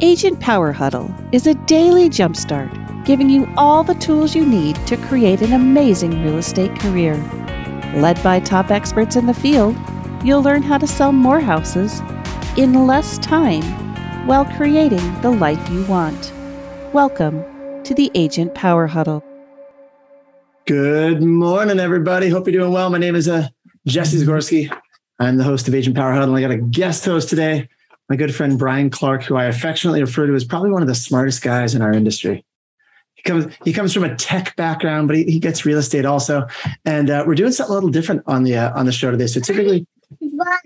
Agent Power Huddle is a daily jumpstart giving you all the tools you need to create an amazing real estate career. Led by top experts in the field, you'll learn how to sell more houses in less time while creating the life you want. Welcome to the Agent Power Huddle. Good morning, everybody. Hope you're doing well. My name is uh, Jesse Zagorski. I'm the host of Agent Power Huddle. I got a guest host today, my good friend Brian Clark, who I affectionately refer to as probably one of the smartest guys in our industry. He comes he comes from a tech background, but he, he gets real estate also. And uh, we're doing something a little different on the uh, on the show today. So typically,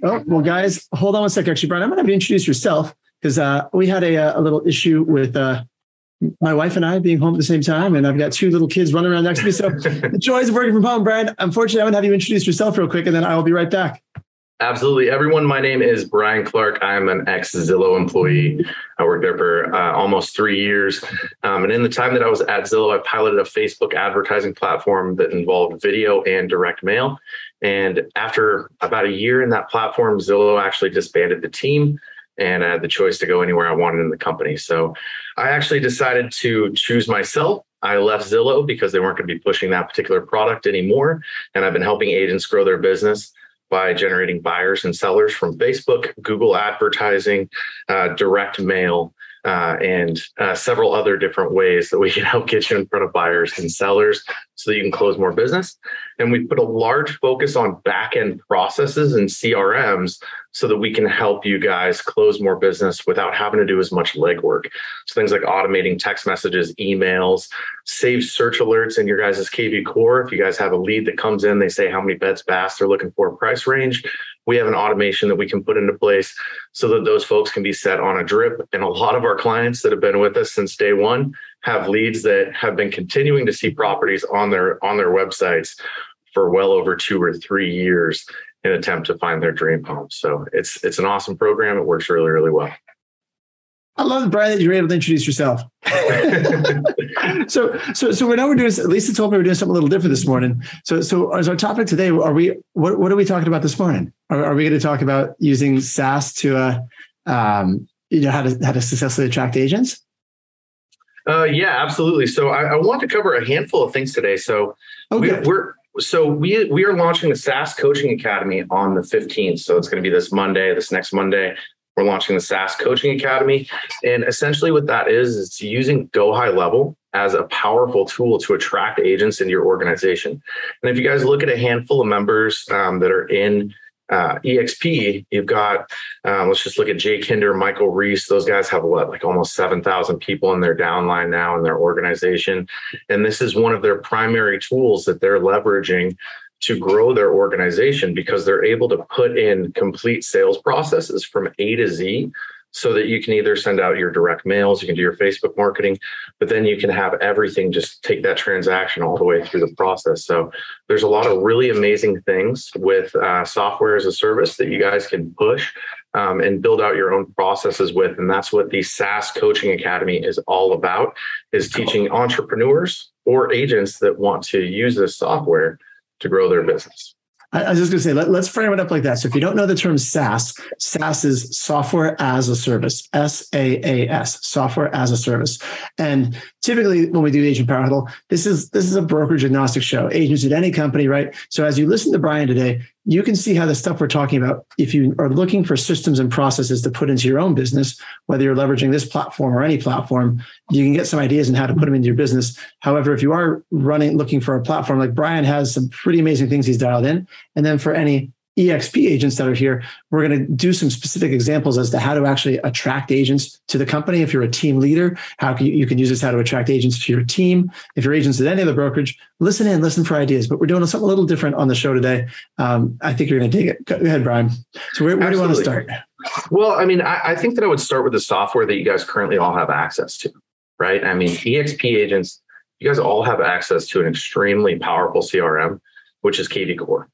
oh well, guys, hold on one second. Actually, Brian, I'm going to introduce yourself because uh, we had a, uh, a little issue with uh, my wife and I being home at the same time, and I've got two little kids running around next to me. So the joys of working from home, Brian. Unfortunately, I'm going to have you introduce yourself real quick, and then I will be right back. Absolutely. Everyone, my name is Brian Clark. I'm an ex Zillow employee. I worked there for uh, almost three years. Um, and in the time that I was at Zillow, I piloted a Facebook advertising platform that involved video and direct mail. And after about a year in that platform, Zillow actually disbanded the team and I had the choice to go anywhere I wanted in the company. So I actually decided to choose myself. I left Zillow because they weren't going to be pushing that particular product anymore. And I've been helping agents grow their business by generating buyers and sellers from Facebook, Google advertising, uh, direct mail, uh, and uh, several other different ways that we can help get you in front of buyers and sellers so that you can close more business. And we put a large focus on back end processes and CRMs so that we can help you guys close more business without having to do as much legwork. So things like automating text messages, emails, save search alerts in your guys' KV core. If you guys have a lead that comes in, they say how many beds, baths they're looking for, price range. We have an automation that we can put into place so that those folks can be set on a drip. And a lot of our clients that have been with us since day one have leads that have been continuing to see properties on their on their websites for well over two or three years in attempt to find their dream home. So it's it's an awesome program. It works really, really well. I love it, Brian, that you were able to introduce yourself. so, so, so we're now we're doing. Lisa told me we're doing something a little different this morning. So, so as our topic today, are we? What, what are we talking about this morning? Are, are we going to talk about using SaaS to, uh, um, you know, how to how to successfully attract agents? Uh, yeah, absolutely. So I, I, want to cover a handful of things today. So okay. we, we're so we we are launching the SaaS Coaching Academy on the 15th. So it's going to be this Monday, this next Monday. We're launching the SaaS Coaching Academy. And essentially what that is, is using Go High Level as a powerful tool to attract agents into your organization. And if you guys look at a handful of members um, that are in uh, EXP, you've got, um, let's just look at Jay Kinder, Michael Reese. Those guys have what, like almost 7,000 people in their downline now in their organization. And this is one of their primary tools that they're leveraging to grow their organization because they're able to put in complete sales processes from A to Z so that you can either send out your direct mails, you can do your Facebook marketing, but then you can have everything just take that transaction all the way through the process. So there's a lot of really amazing things with uh, software as a service that you guys can push um, and build out your own processes with. And that's what the SaaS Coaching Academy is all about: is teaching entrepreneurs or agents that want to use this software to grow their business. I, was just going to say, let, us frame it up like that. So if you don't know the term SaaS, SaaS is software as a service, S A A S, software as a service. And typically when we do agent power huddle, this is this is a brokerage agnostic show. Agents at any company, right? So as you listen to Brian today, you can see how the stuff we're talking about, if you are looking for systems and processes to put into your own business, whether you're leveraging this platform or any platform, you can get some ideas on how to put them into your business. However, if you are running, looking for a platform like Brian has some pretty amazing things he's dialed in. And then for any EXP agents that are here, we're going to do some specific examples as to how to actually attract agents to the company. If you're a team leader, how can you, you can use this how to attract agents to your team. If you're agents at any other brokerage, listen in, listen for ideas. But we're doing something a little different on the show today. Um, I think you're going to dig it. Go ahead, Brian. So where, where do you want to start? Well, I mean, I, I think that I would start with the software that you guys currently all have access to, right? I mean, EXP agents, you guys all have access to an extremely powerful CRM, which is KV Core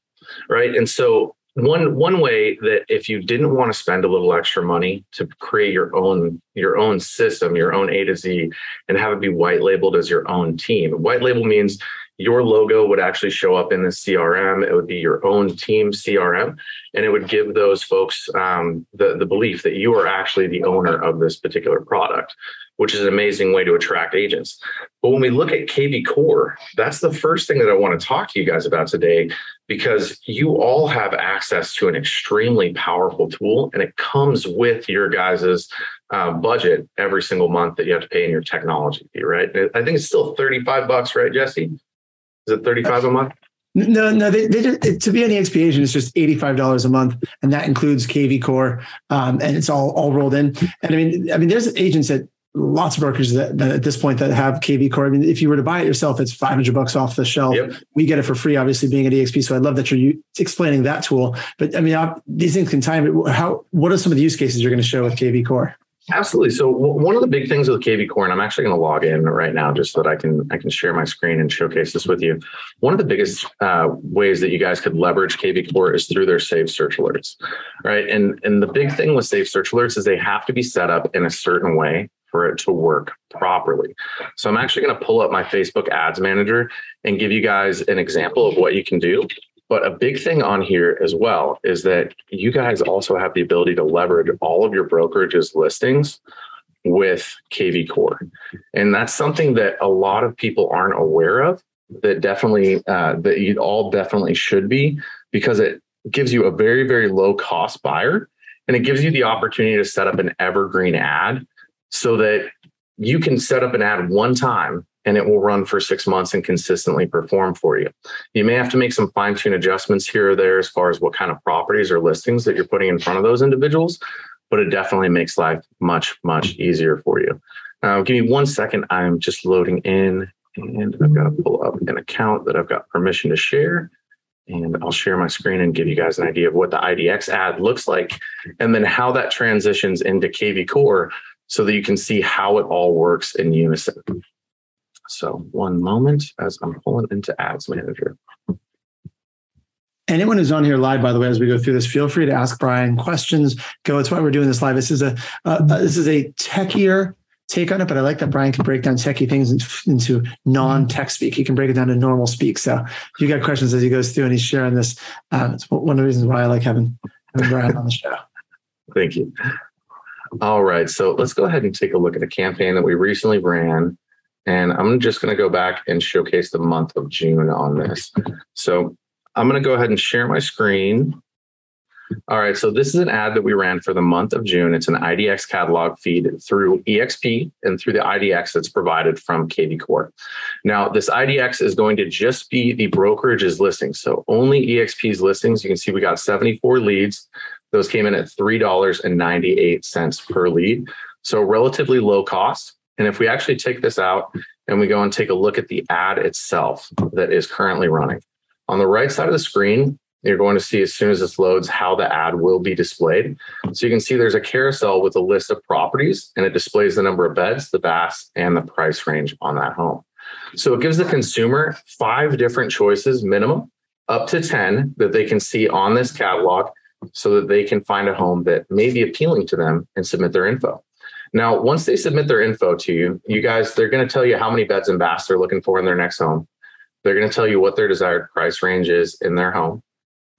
right? And so one one way that if you didn't want to spend a little extra money to create your own your own system, your own A to Z, and have it be white labeled as your own team. White label means your logo would actually show up in the CRM. It would be your own team CRM, and it would give those folks um, the, the belief that you are actually the owner of this particular product, which is an amazing way to attract agents. But when we look at KV Core, that's the first thing that I want to talk to you guys about today because you all have access to an extremely powerful tool and it comes with your guys's uh, budget every single month that you have to pay in your technology fee, right? I think it's still 35 bucks, right, Jesse? Is it 35 a month? No, no. They, they just, to be an EXP agent, it's just eighty-five dollars a month, and that includes KV Core, um, and it's all all rolled in. And I mean, I mean, there's agents that lots of brokers that, that, at this point that have KV Core. I mean, if you were to buy it yourself, it's 500 bucks off the shelf. Yep. We get it for free, obviously being at EXP. So I love that you're explaining that tool. But I mean, these things can time. How? What are some of the use cases you're going to show with KV Core? Absolutely. So one of the big things with KV Core, and I'm actually going to log in right now just so that I can I can share my screen and showcase this with you. One of the biggest uh, ways that you guys could leverage KV Core is through their Save Search alerts, right? And and the big thing with Save Search alerts is they have to be set up in a certain way for it to work properly. So I'm actually going to pull up my Facebook Ads Manager and give you guys an example of what you can do but a big thing on here as well is that you guys also have the ability to leverage all of your brokerage's listings with KV Core. And that's something that a lot of people aren't aware of that definitely uh, that you all definitely should be because it gives you a very very low cost buyer and it gives you the opportunity to set up an evergreen ad so that you can set up an ad one time and it will run for six months and consistently perform for you. You may have to make some fine tune adjustments here or there as far as what kind of properties or listings that you're putting in front of those individuals, but it definitely makes life much, much easier for you. Now, give me one second. I'm just loading in and I've got to pull up an account that I've got permission to share. And I'll share my screen and give you guys an idea of what the IDX ad looks like and then how that transitions into KV Core so that you can see how it all works in unison. So one moment as I'm pulling into Ads Manager. Anyone who's on here live, by the way, as we go through this, feel free to ask Brian questions. Go. It's why we're doing this live. This is a uh, uh, this is a techier take on it, but I like that Brian can break down techie things into non-tech speak. He can break it down to normal speak. So if you got questions as he goes through and he's sharing this, um, it's one of the reasons why I like having, having Brian on the show. Thank you. All right, so let's go ahead and take a look at a campaign that we recently ran and I'm just going to go back and showcase the month of June on this. So I'm going to go ahead and share my screen. All right, so this is an ad that we ran for the month of June. It's an IDX catalog feed through EXP and through the IDX that's provided from KV Core. Now, this IDX is going to just be the brokerage's listings. So only EXP's listings. You can see we got 74 leads. Those came in at $3.98 per lead. So relatively low cost. And if we actually take this out and we go and take a look at the ad itself that is currently running, on the right side of the screen, you're going to see as soon as this loads how the ad will be displayed. So you can see there's a carousel with a list of properties and it displays the number of beds, the baths, and the price range on that home. So it gives the consumer five different choices minimum up to 10 that they can see on this catalog so that they can find a home that may be appealing to them and submit their info. Now, once they submit their info to you, you guys, they're going to tell you how many beds and baths they're looking for in their next home. They're going to tell you what their desired price range is in their home.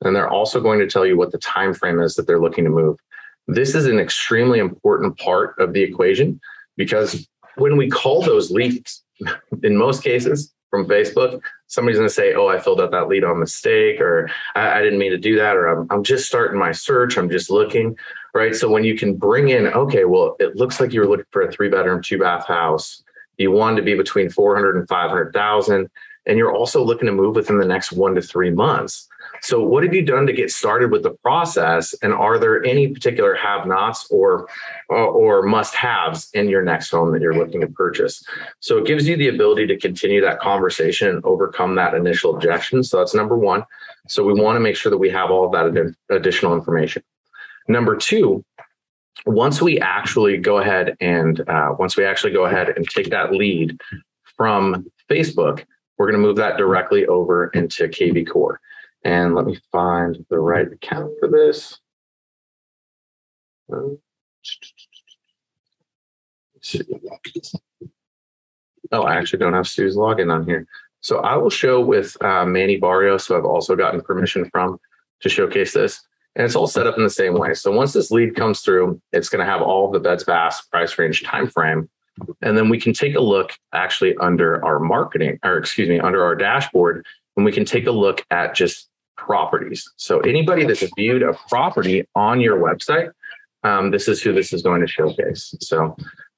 And they're also going to tell you what the time frame is that they're looking to move. This is an extremely important part of the equation because when we call those leads, in most cases from Facebook, somebody's going to say, Oh, I filled out that lead on mistake, or I, I didn't mean to do that, or I'm, I'm just starting my search, I'm just looking right? So when you can bring in, okay, well, it looks like you were looking for a three bedroom, two bath house. You wanted to be between 400 and 500,000. And you're also looking to move within the next one to three months. So what have you done to get started with the process? And are there any particular have nots or, or must haves in your next home that you're looking to purchase? So it gives you the ability to continue that conversation and overcome that initial objection. So that's number one. So we want to make sure that we have all of that ad- additional information. Number two, once we actually go ahead and uh, once we actually go ahead and take that lead from Facebook, we're going to move that directly over into KV Core. And let me find the right account for this. Oh, I actually don't have Sue's login on here. So I will show with uh, Manny Barrios, who I've also gotten permission from to showcase this. And it's all set up in the same way. So once this lead comes through, it's going to have all of the beds, baths, price range, time frame. And then we can take a look actually under our marketing, or excuse me, under our dashboard, and we can take a look at just properties. So anybody that's viewed a property on your website, um, this is who this is going to showcase. So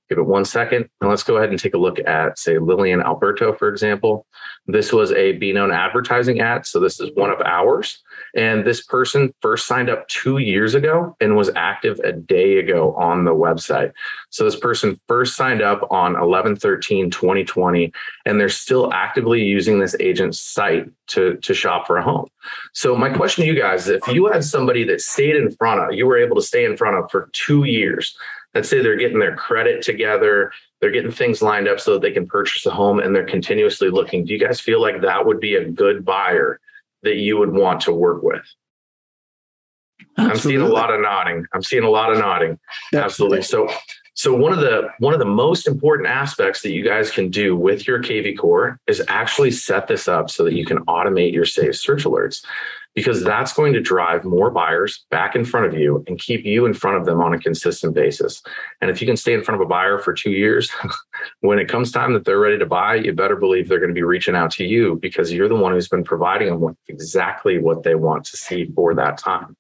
give it one second and let's go ahead and take a look at say Lillian Alberto, for example. This was a Be Known advertising ad. So this is one of ours. And this person first signed up two years ago and was active a day ago on the website. So this person first signed up on 11 13 2020, and they're still actively using this agent's site to, to shop for a home. So, my question to you guys if you had somebody that stayed in front of, you were able to stay in front of for two years, let's say they're getting their credit together, they're getting things lined up so that they can purchase a home and they're continuously looking. Do you guys feel like that would be a good buyer that you would want to work with? Absolutely. I'm seeing a lot of nodding. I'm seeing a lot of nodding. Absolutely. So so one of the one of the most important aspects that you guys can do with your KV Core is actually set this up so that you can automate your saved search alerts because that's going to drive more buyers back in front of you and keep you in front of them on a consistent basis. And if you can stay in front of a buyer for 2 years, when it comes time that they're ready to buy, you better believe they're going to be reaching out to you because you're the one who's been providing them with exactly what they want to see for that time.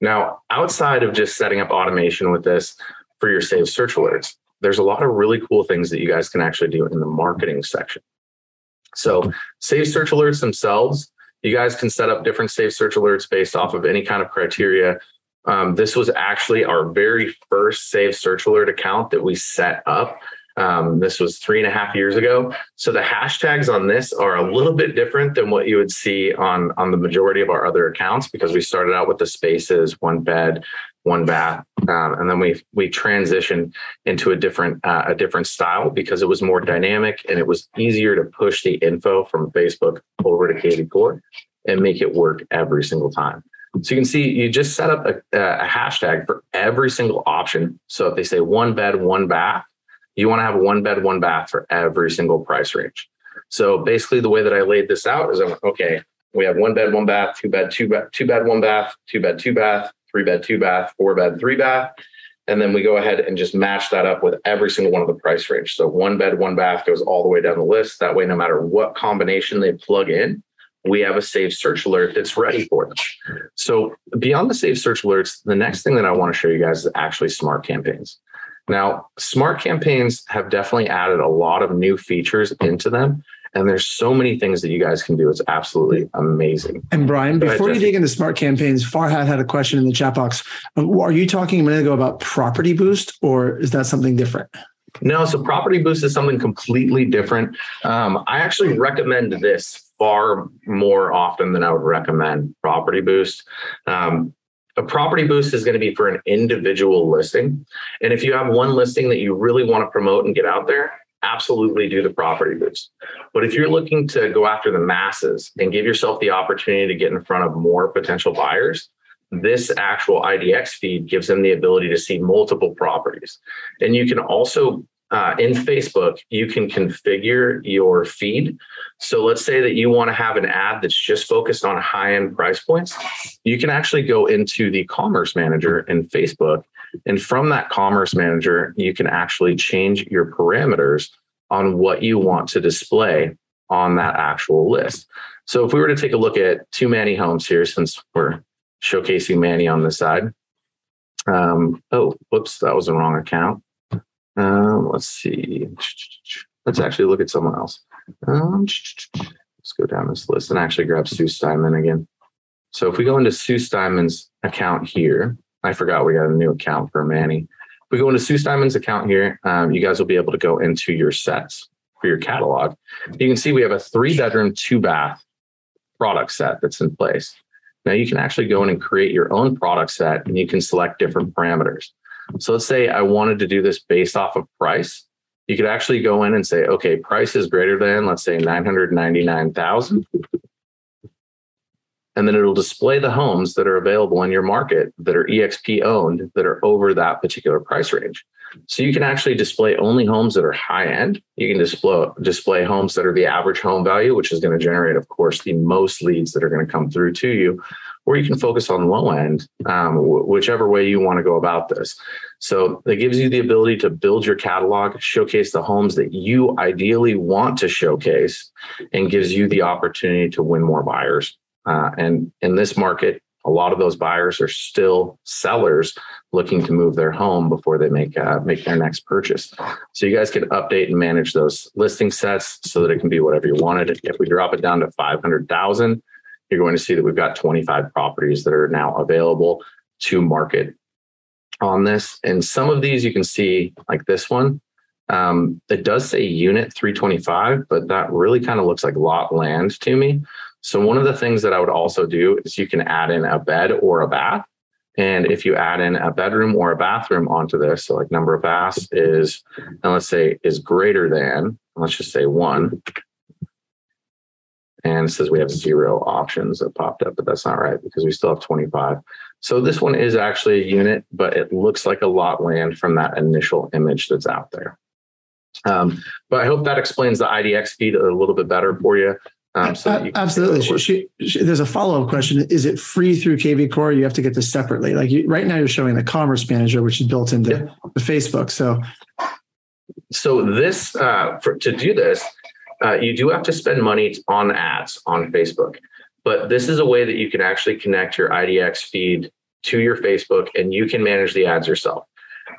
Now, outside of just setting up automation with this, for your saved search alerts. There's a lot of really cool things that you guys can actually do in the marketing section. So, saved search alerts themselves, you guys can set up different saved search alerts based off of any kind of criteria. Um, this was actually our very first saved search alert account that we set up. Um, this was three and a half years ago. So the hashtags on this are a little bit different than what you would see on, on the majority of our other accounts because we started out with the spaces, one bed, one bath, um, and then we we transitioned into a different uh, a different style because it was more dynamic and it was easier to push the info from Facebook over to KV Core and make it work every single time. So you can see you just set up a, a hashtag for every single option. So if they say one bed, one bath, you want to have one bed, one bath for every single price range. So basically, the way that I laid this out is I'm okay. We have one bed, one bath, two bed, two bed, two bed, one bath, two bed, two bath, three bed, two bath, four bed, three bath. And then we go ahead and just match that up with every single one of the price range. So one bed, one bath goes all the way down the list. That way, no matter what combination they plug in, we have a saved search alert that's ready for them. So beyond the saved search alerts, the next thing that I want to show you guys is actually smart campaigns. Now, smart campaigns have definitely added a lot of new features into them and there's so many things that you guys can do. It's absolutely amazing. And Brian, before you dig into smart campaigns, Farhad had a question in the chat box. Uh, are you talking a minute ago about Property Boost, or is that something different? No, so Property Boost is something completely different. Um, I actually recommend this far more often than I would recommend Property Boost. Um, a property boost is going to be for an individual listing. And if you have one listing that you really want to promote and get out there, absolutely do the property boost. But if you're looking to go after the masses and give yourself the opportunity to get in front of more potential buyers, this actual IDX feed gives them the ability to see multiple properties. And you can also, uh, in Facebook, you can configure your feed. So let's say that you want to have an ad that's just focused on high end price points. You can actually go into the commerce manager in Facebook and from that commerce manager, you can actually change your parameters on what you want to display on that actual list. So if we were to take a look at two Manny homes here, since we're showcasing Manny on this side. Um, oh, whoops, that was the wrong account. Um, let's see. Let's actually look at someone else. Um, let's go down this list and actually grab Sue Steinman again. So if we go into Sue Steinman's account here, I forgot we got a new account for Manny. If we go into Sue Steinman's account here, um, you guys will be able to go into your sets for your catalog. You can see we have a three bedroom, two bath product set that's in place. Now you can actually go in and create your own product set and you can select different parameters. So let's say I wanted to do this based off of price. You could actually go in and say, okay, price is greater than, let's say 999,000 and then it'll display the homes that are available in your market that are exp owned that are over that particular price range So you can actually display only homes that are high end. You can display display homes that are the average home value, which is going to generate, of course, the most leads that are going to come through to you. Or you can focus on low end, um, whichever way you want to go about this. So it gives you the ability to build your catalog, showcase the homes that you ideally want to showcase, and gives you the opportunity to win more buyers. Uh, and in this market, a lot of those buyers are still sellers looking to move their home before they make uh, make their next purchase. So you guys can update and manage those listing sets so that it can be whatever you wanted. If we drop it down to five hundred thousand, you're going to see that we've got twenty five properties that are now available to market on this. And some of these you can see, like this one, um, it does say unit 325, but that really kind of looks like lot land to me. So one of the things that I would also do is you can add in a bed or a bath. And if you add in a bedroom or a bathroom onto this, so like number of baths is, and let's say is greater than, let's just say one. And it says we have zero options that popped up, but that's not right because we still have 25. So this one is actually a unit, but it looks like a lot land from that initial image that's out there. Um, but I hope that explains the IDX feed a little bit better for you. Um, so absolutely. She, she, there's a follow up question. Is it free through KV Core? You have to get this separately. Like you, right now, you're showing the Commerce Manager, which is built into yeah. the Facebook. So, so this uh, for, to do this, uh, you do have to spend money on ads on Facebook. But this is a way that you can actually connect your IDX feed to your Facebook, and you can manage the ads yourself.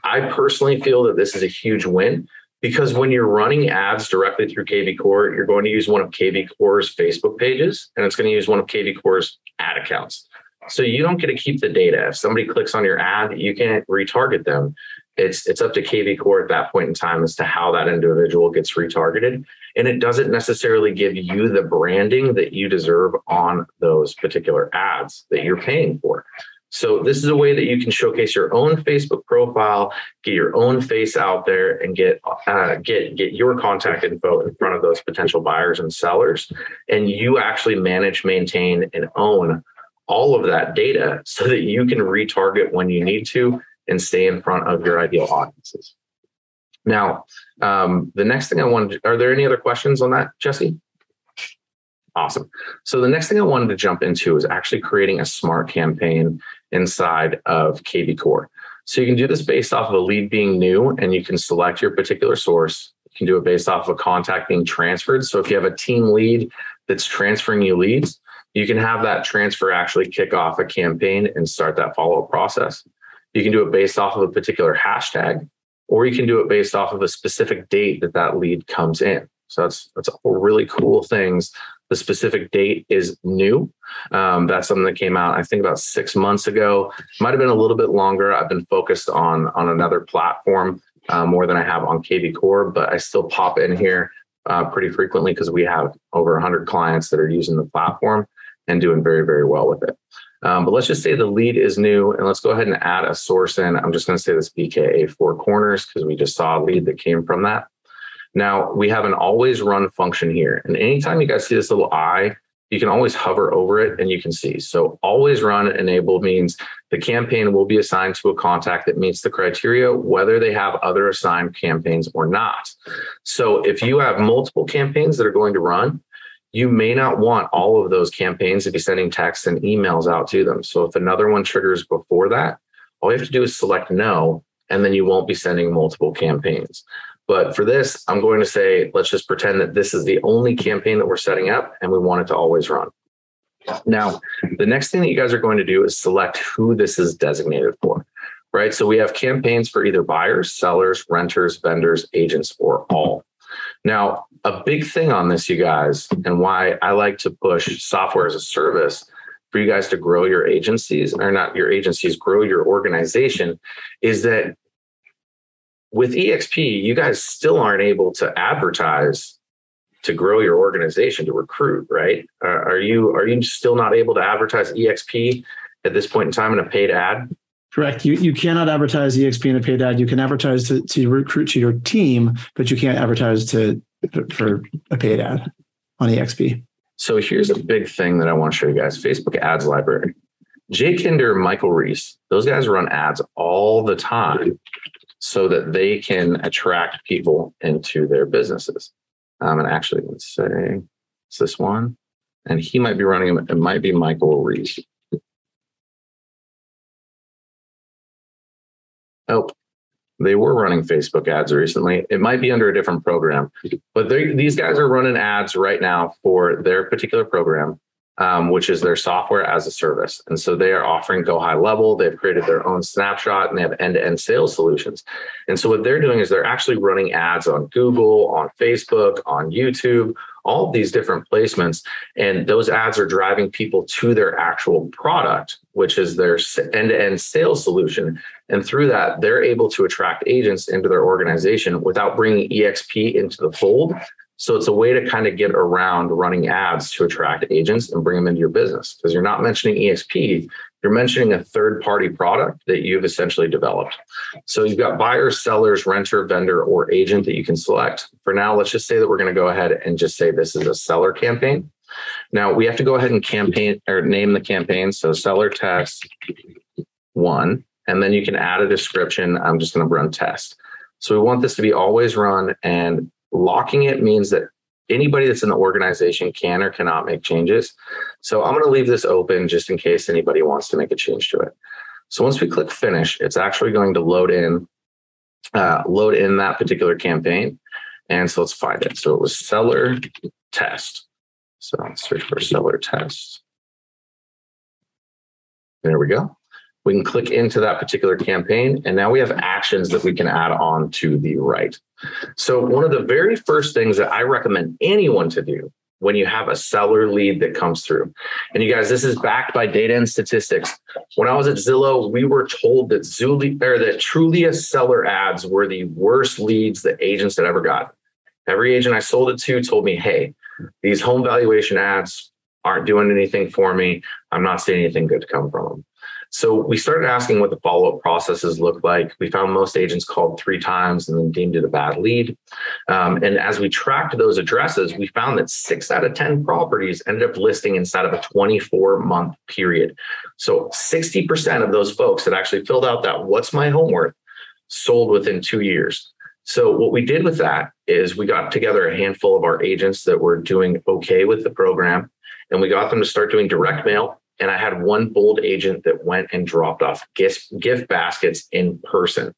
I personally feel that this is a huge win because when you're running ads directly through KV Core, you're going to use one of KV Core's Facebook pages and it's going to use one of KV Core's ad accounts. So you don't get to keep the data. If somebody clicks on your ad, you can't retarget them. It's it's up to KV Core at that point in time as to how that individual gets retargeted. And it doesn't necessarily give you the branding that you deserve on those particular ads that you're paying for. So this is a way that you can showcase your own Facebook profile, get your own face out there, and get uh, get get your contact info in front of those potential buyers and sellers. And you actually manage, maintain, and own all of that data so that you can retarget when you need to and stay in front of your ideal audiences. Now, um, the next thing I wanted, are there any other questions on that, Jesse? Awesome. So the next thing I wanted to jump into is actually creating a smart campaign inside of KV Core. So you can do this based off of a lead being new and you can select your particular source. You can do it based off of a contact being transferred. So if you have a team lead that's transferring you leads, you can have that transfer actually kick off a campaign and start that follow up process. You can do it based off of a particular hashtag, or you can do it based off of a specific date that that lead comes in. So that's that's all really cool things the specific date is new. Um, that's something that came out, I think, about six months ago. Might have been a little bit longer. I've been focused on on another platform uh, more than I have on KV Core, but I still pop in here uh, pretty frequently because we have over 100 clients that are using the platform and doing very, very well with it. Um, but let's just say the lead is new and let's go ahead and add a source in. I'm just going to say this BKA four corners because we just saw a lead that came from that. Now we have an always run function here. And anytime you guys see this little eye, you can always hover over it and you can see. So always run enabled means the campaign will be assigned to a contact that meets the criteria, whether they have other assigned campaigns or not. So if you have multiple campaigns that are going to run, you may not want all of those campaigns to be sending texts and emails out to them. So if another one triggers before that, all you have to do is select no, and then you won't be sending multiple campaigns. But for this, I'm going to say, let's just pretend that this is the only campaign that we're setting up and we want it to always run. Now, the next thing that you guys are going to do is select who this is designated for, right? So we have campaigns for either buyers, sellers, renters, vendors, agents, or all. Now, a big thing on this, you guys, and why I like to push software as a service for you guys to grow your agencies, or not your agencies, grow your organization, is that with exp you guys still aren't able to advertise to grow your organization to recruit right? Are you are you still not able to advertise exp at this point in time in a paid ad? Correct. You you cannot advertise exp in a paid ad. You can advertise to, to recruit to your team but you can't advertise to for a paid ad on exp so here's a big thing that i want to show you guys. Facebook ads library. Jay Kinder, michael reese those guys run ads all the time so that they can attract people into their businesses. Um, and actually, let's say it's this one, and he might be running. It might be Michael Reese. Oh, they were running Facebook ads recently. It might be under a different program, but these guys are running ads right now for their particular program um, which is their software as a service. And so they are offering Go High Level. They've created their own snapshot and they have end to end sales solutions. And so what they're doing is they're actually running ads on Google, on Facebook, on YouTube, all these different placements. And those ads are driving people to their actual product, which is their end to end sales solution. And through that, they're able to attract agents into their organization without bringing EXP into the fold so it's a way to kind of get around running ads to attract agents and bring them into your business because you're not mentioning EXP, you're mentioning a third party product that you've essentially developed. So you've got buyers, sellers, renter, vendor, or agent that you can select. For now, let's just say that we're going to go ahead and just say this is a seller campaign. Now we have to go ahead and campaign or name the campaign. So seller test one, and then you can add a description. I'm just going to run test. So we want this to be always run and Locking it means that anybody that's in the organization can or cannot make changes. So I'm going to leave this open just in case anybody wants to make a change to it. So once we click finish, it's actually going to load in uh, load in that particular campaign. And so let's find it. So it was seller test. So search for seller test. There we go. We can click into that particular campaign, and now we have actions that we can add on to the right. So, one of the very first things that I recommend anyone to do when you have a seller lead that comes through. And you guys, this is backed by data and statistics. When I was at Zillow, we were told that Zillow or that Trulia seller ads were the worst leads that agents had ever got. Every agent I sold it to told me, hey, these home valuation ads aren't doing anything for me. I'm not seeing anything good to come from them. So we started asking what the follow up processes look like. We found most agents called three times and then deemed it a bad lead. Um, and as we tracked those addresses, we found that six out of 10 properties ended up listing inside of a 24 month period. So 60% of those folks that actually filled out that what's my home worth sold within two years. So what we did with that is we got together a handful of our agents that were doing okay with the program and we got them to start doing direct mail and I had one bold agent that went and dropped off gift, gift baskets in person.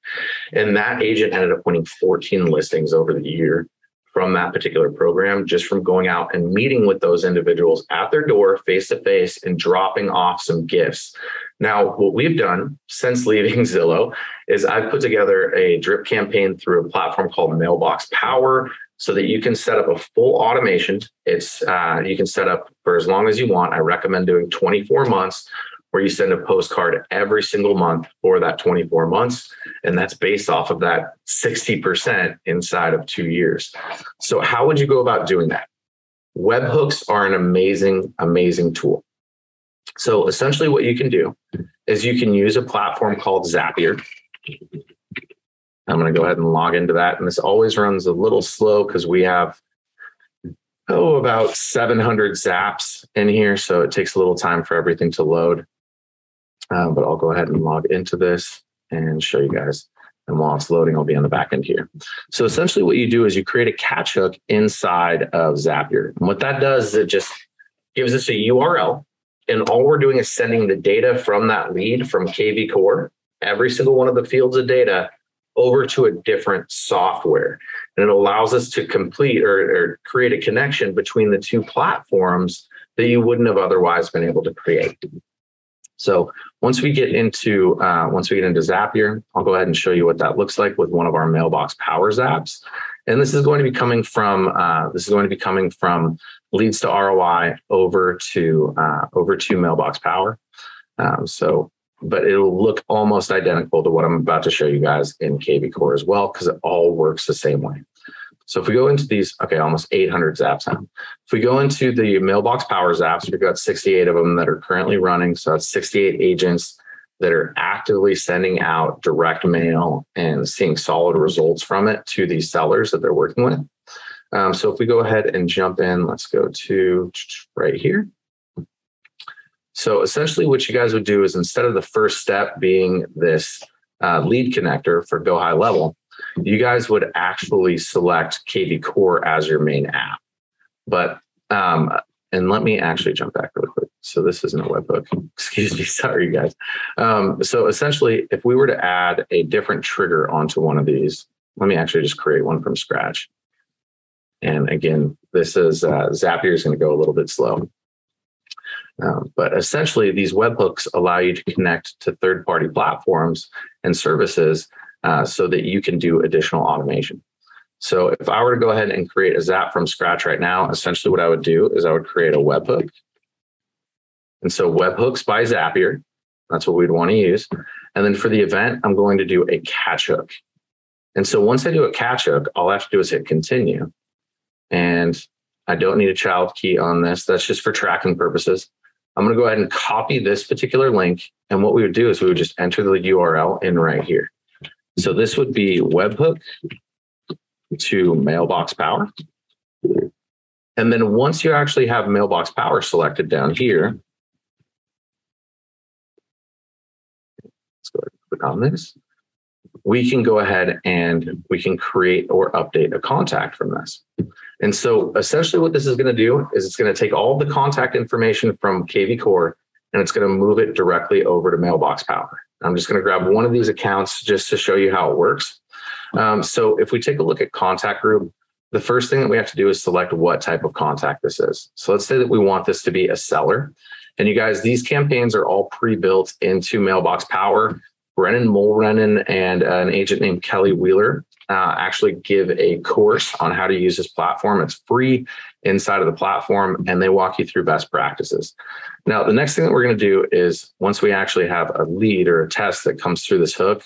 And that agent ended up winning 14 listings over the year from that particular program, just from going out and meeting with those individuals at their door face to face and dropping off some gifts. Now, what we've done since leaving Zillow is I've put together a drip campaign through a platform called Mailbox Power so that you can set up a full automation. It's uh, you can set up for as long as you want. I recommend doing 24 months where you send a postcard every single month for that 24 months. And that's based off of that 60% inside of two years. So, how would you go about doing that? Webhooks are an amazing, amazing tool. So, essentially, what you can do is you can use a platform called Zapier. I'm going to go ahead and log into that. And this always runs a little slow because we have, oh, about 700 zaps in here. So it takes a little time for everything to load. Uh, but I'll go ahead and log into this and show you guys. And while it's loading, I'll be on the back end here. So essentially, what you do is you create a catch hook inside of Zapier. And what that does is it just gives us a URL. And all we're doing is sending the data from that lead from KV Core, every single one of the fields of data over to a different software. And it allows us to complete or, or, create a connection between the two platforms that you wouldn't have otherwise been able to create. So once we get into uh, once we get into Zapier, I'll go ahead and show you what that looks like with one of our mailbox Power zaps. And this is going to be coming from uh, this is going to be coming from leads to ROI over to uh, over to mailbox power. Um, so but it'll look almost identical to what I'm about to show you guys in KV Core as well, because it all works the same way. So if we go into these, okay, almost 800 zaps now. If we go into the mailbox power zaps, we've got 68 of them that are currently running. So that's 68 agents that are actively sending out direct mail and seeing solid results from it to these sellers that they're working with. Um, so if we go ahead and jump in, let's go to right here. So essentially, what you guys would do is instead of the first step being this uh, lead connector for Go High Level, you guys would actually select KV Core as your main app. But um, and let me actually jump back really quick. So this isn't a webhook. Excuse me. Sorry, you guys. Um, so essentially, if we were to add a different trigger onto one of these, let me actually just create one from scratch. And again, this is uh, Zapier is going to go a little bit slow. Um, but essentially, these webhooks allow you to connect to third party platforms and services uh, so that you can do additional automation. So if I were to go ahead and create a Zap from scratch right now, essentially what I would do is I would create a webhook. And so webhooks by Zapier, that's what we'd want to use. And then for the event, I'm going to do a catch hook. And so once I do a catch hook, all I have to do is hit continue. And I don't need a child key on this. That's just for tracking purposes. I'm going to go ahead and copy this particular link. And what we would do is we would just enter the URL in right here. So this would be webhook to mailbox power. And then once you actually have mailbox power selected down here, let's go ahead and click on this. We can go ahead and we can create or update a contact from this. And so essentially what this is going to do is it's going to take all the contact information from KV Core and it's going to move it directly over to Mailbox Power. I'm just going to grab one of these accounts just to show you how it works. Um, so if we take a look at contact group, the first thing that we have to do is select what type of contact this is. So let's say that we want this to be a seller. And you guys, these campaigns are all pre-built into Mailbox Power. Brennan Mulrennan and an agent named Kelly Wheeler uh, actually give a course on how to use this platform. It's free inside of the platform, and they walk you through best practices. Now, the next thing that we're going to do is once we actually have a lead or a test that comes through this hook,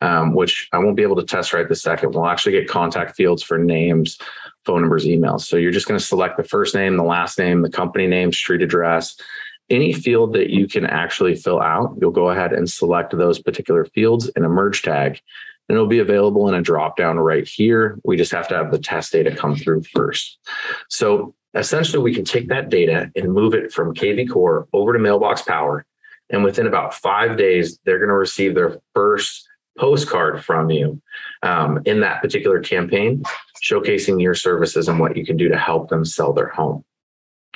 um, which I won't be able to test right this second, we'll actually get contact fields for names, phone numbers, emails. So you're just going to select the first name, the last name, the company name, street address, any field that you can actually fill out, you'll go ahead and select those particular fields in a merge tag and it'll be available in a drop down right here. We just have to have the test data come through first. So essentially, we can take that data and move it from KV Core over to Mailbox Power. And within about five days, they're going to receive their first postcard from you um, in that particular campaign, showcasing your services and what you can do to help them sell their home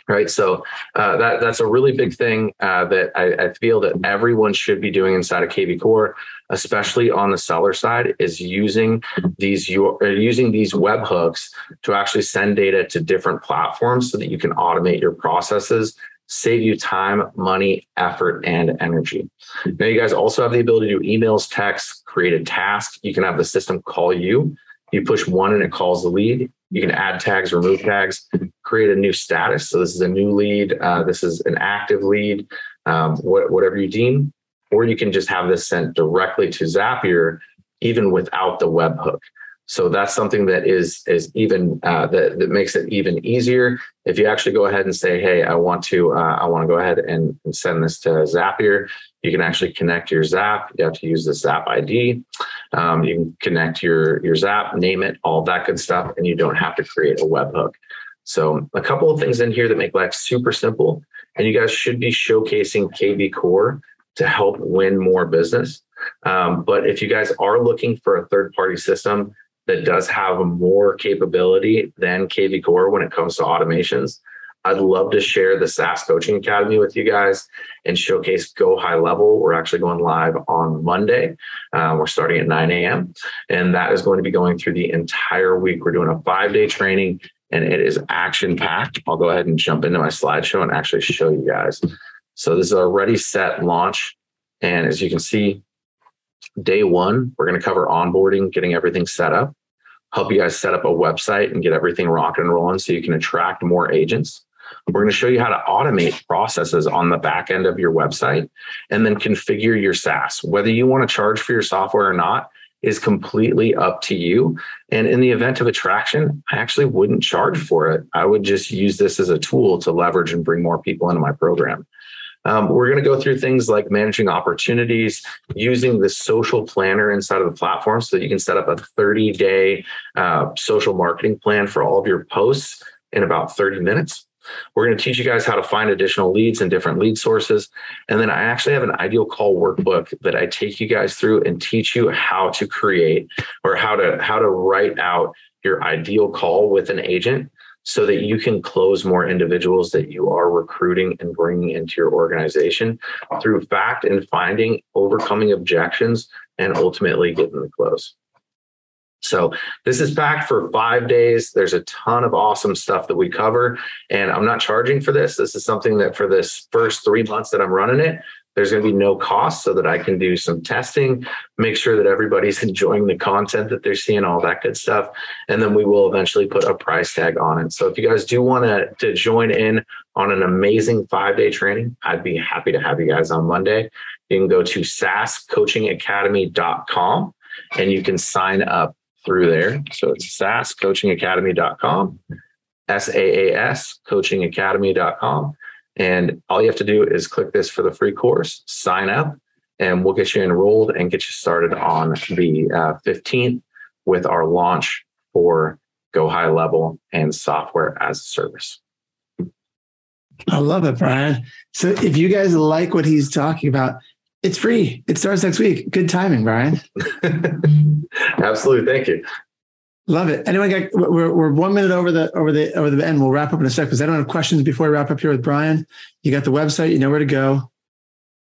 right? So uh, that that's a really big thing uh, that I, I, feel that everyone should be doing inside of KV Core, especially on the seller side, is using these uh, using these webhooks to actually send data to different platforms so that you can automate your processes. Save you time, money, effort, and energy. Now, you guys also have the ability to do emails, text, create a task. You can have the system call you you push one and it calls the lead. You can add tags, remove tags, create a new status. So this is a new lead. Uh, this is an active lead, um, wh- whatever you deem. Or you can just have this sent directly to Zapier, even without the webhook. So that's something that is is even uh, that that makes it even easier. If you actually go ahead and say, "Hey, I want to uh, I want to go ahead and, and send this to Zapier," you can actually connect your Zap. You have to use the Zap ID. Um, you can connect your your Zap, name it, all that good stuff, and you don't have to create a webhook. So a couple of things in here that make life super simple, and you guys should be showcasing KV Core to help win more business. Um, but if you guys are looking for a third party system that does have more capability than KV Core when it comes to automations. I'd love to share the SaaS Coaching Academy with you guys and showcase Go High Level. We're actually going live on Monday. Uh, we're starting at 9 a.m. And that is going to be going through the entire week. We're doing a five day training and it is action packed. I'll go ahead and jump into my slideshow and actually show you guys. So this is a ready, set, launch. And as you can see, Day one, we're going to cover onboarding, getting everything set up, help you guys set up a website and get everything rocking and rolling so you can attract more agents. We're going to show you how to automate processes on the back end of your website and then configure your SaaS. Whether you want to charge for your software or not is completely up to you. And in the event of attraction, I actually wouldn't charge for it. I would just use this as a tool to leverage and bring more people into my program. Um, we're going to go through things like managing opportunities, using the social planner inside of the platform so that you can set up a 30 day uh, social marketing plan for all of your posts in about 30 minutes. We're going to teach you guys how to find additional leads and different lead sources. And then I actually have an ideal call workbook that I take you guys through and teach you how to create or how to how to write out your ideal call with an agent so that you can close more individuals that you are recruiting and bringing into your organization through fact and finding, overcoming objections, and ultimately getting the close. So this is packed for five days. There's a ton of awesome stuff that we cover. And I'm not charging for this. This is something that for this first three months that I'm running it, there's going to be no cost so that I can do some testing, make sure that everybody's enjoying the content that they're seeing, all that good stuff. And then we will eventually put a price tag on it. So if you guys do want to, to join in on an amazing five day training, I'd be happy to have you guys on Monday. You can go to saascoachingacademy.com and you can sign up through there. So it's saascoachingacademy.com, S A A S coachingacademy.com. And all you have to do is click this for the free course, sign up, and we'll get you enrolled and get you started on the uh, 15th with our launch for Go High Level and Software as a Service. I love it, Brian. So if you guys like what he's talking about, it's free. It starts next week. Good timing, Brian. Absolutely. Thank you. Love it. Anyone got we're, we're one minute over the over the over the end. We'll wrap up in a sec because I don't have questions before we wrap up here with Brian. You got the website, you know where to go.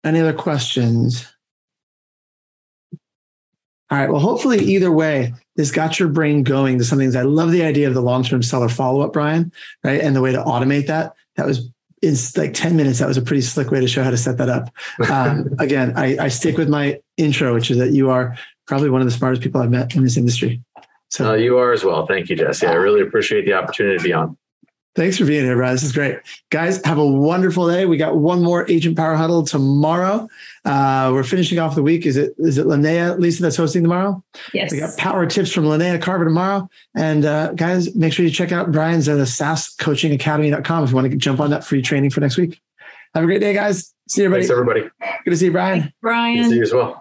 Any other questions? All right. Well, hopefully, either way, this got your brain going to something. I love the idea of the long-term seller follow-up, Brian, right? And the way to automate that. That was in like 10 minutes. That was a pretty slick way to show how to set that up. Um, again, I, I stick with my intro, which is that you are probably one of the smartest people I've met in this industry. So uh, you are as well. Thank you, Jesse. I really appreciate the opportunity to be on. Thanks for being here, Brad. This is great. Guys, have a wonderful day. We got one more Agent Power Huddle tomorrow. Uh, we're finishing off the week. Is it is it Linnea, Lisa, that's hosting tomorrow? Yes. We got power tips from Linnea Carver tomorrow. And uh, guys, make sure you check out Brian's at the SaaScoachingAcademy.com if you want to jump on that free training for next week. Have a great day, guys. See you, everybody. Thanks, everybody. Good to see you, Brian. Thanks, Brian. see you as well.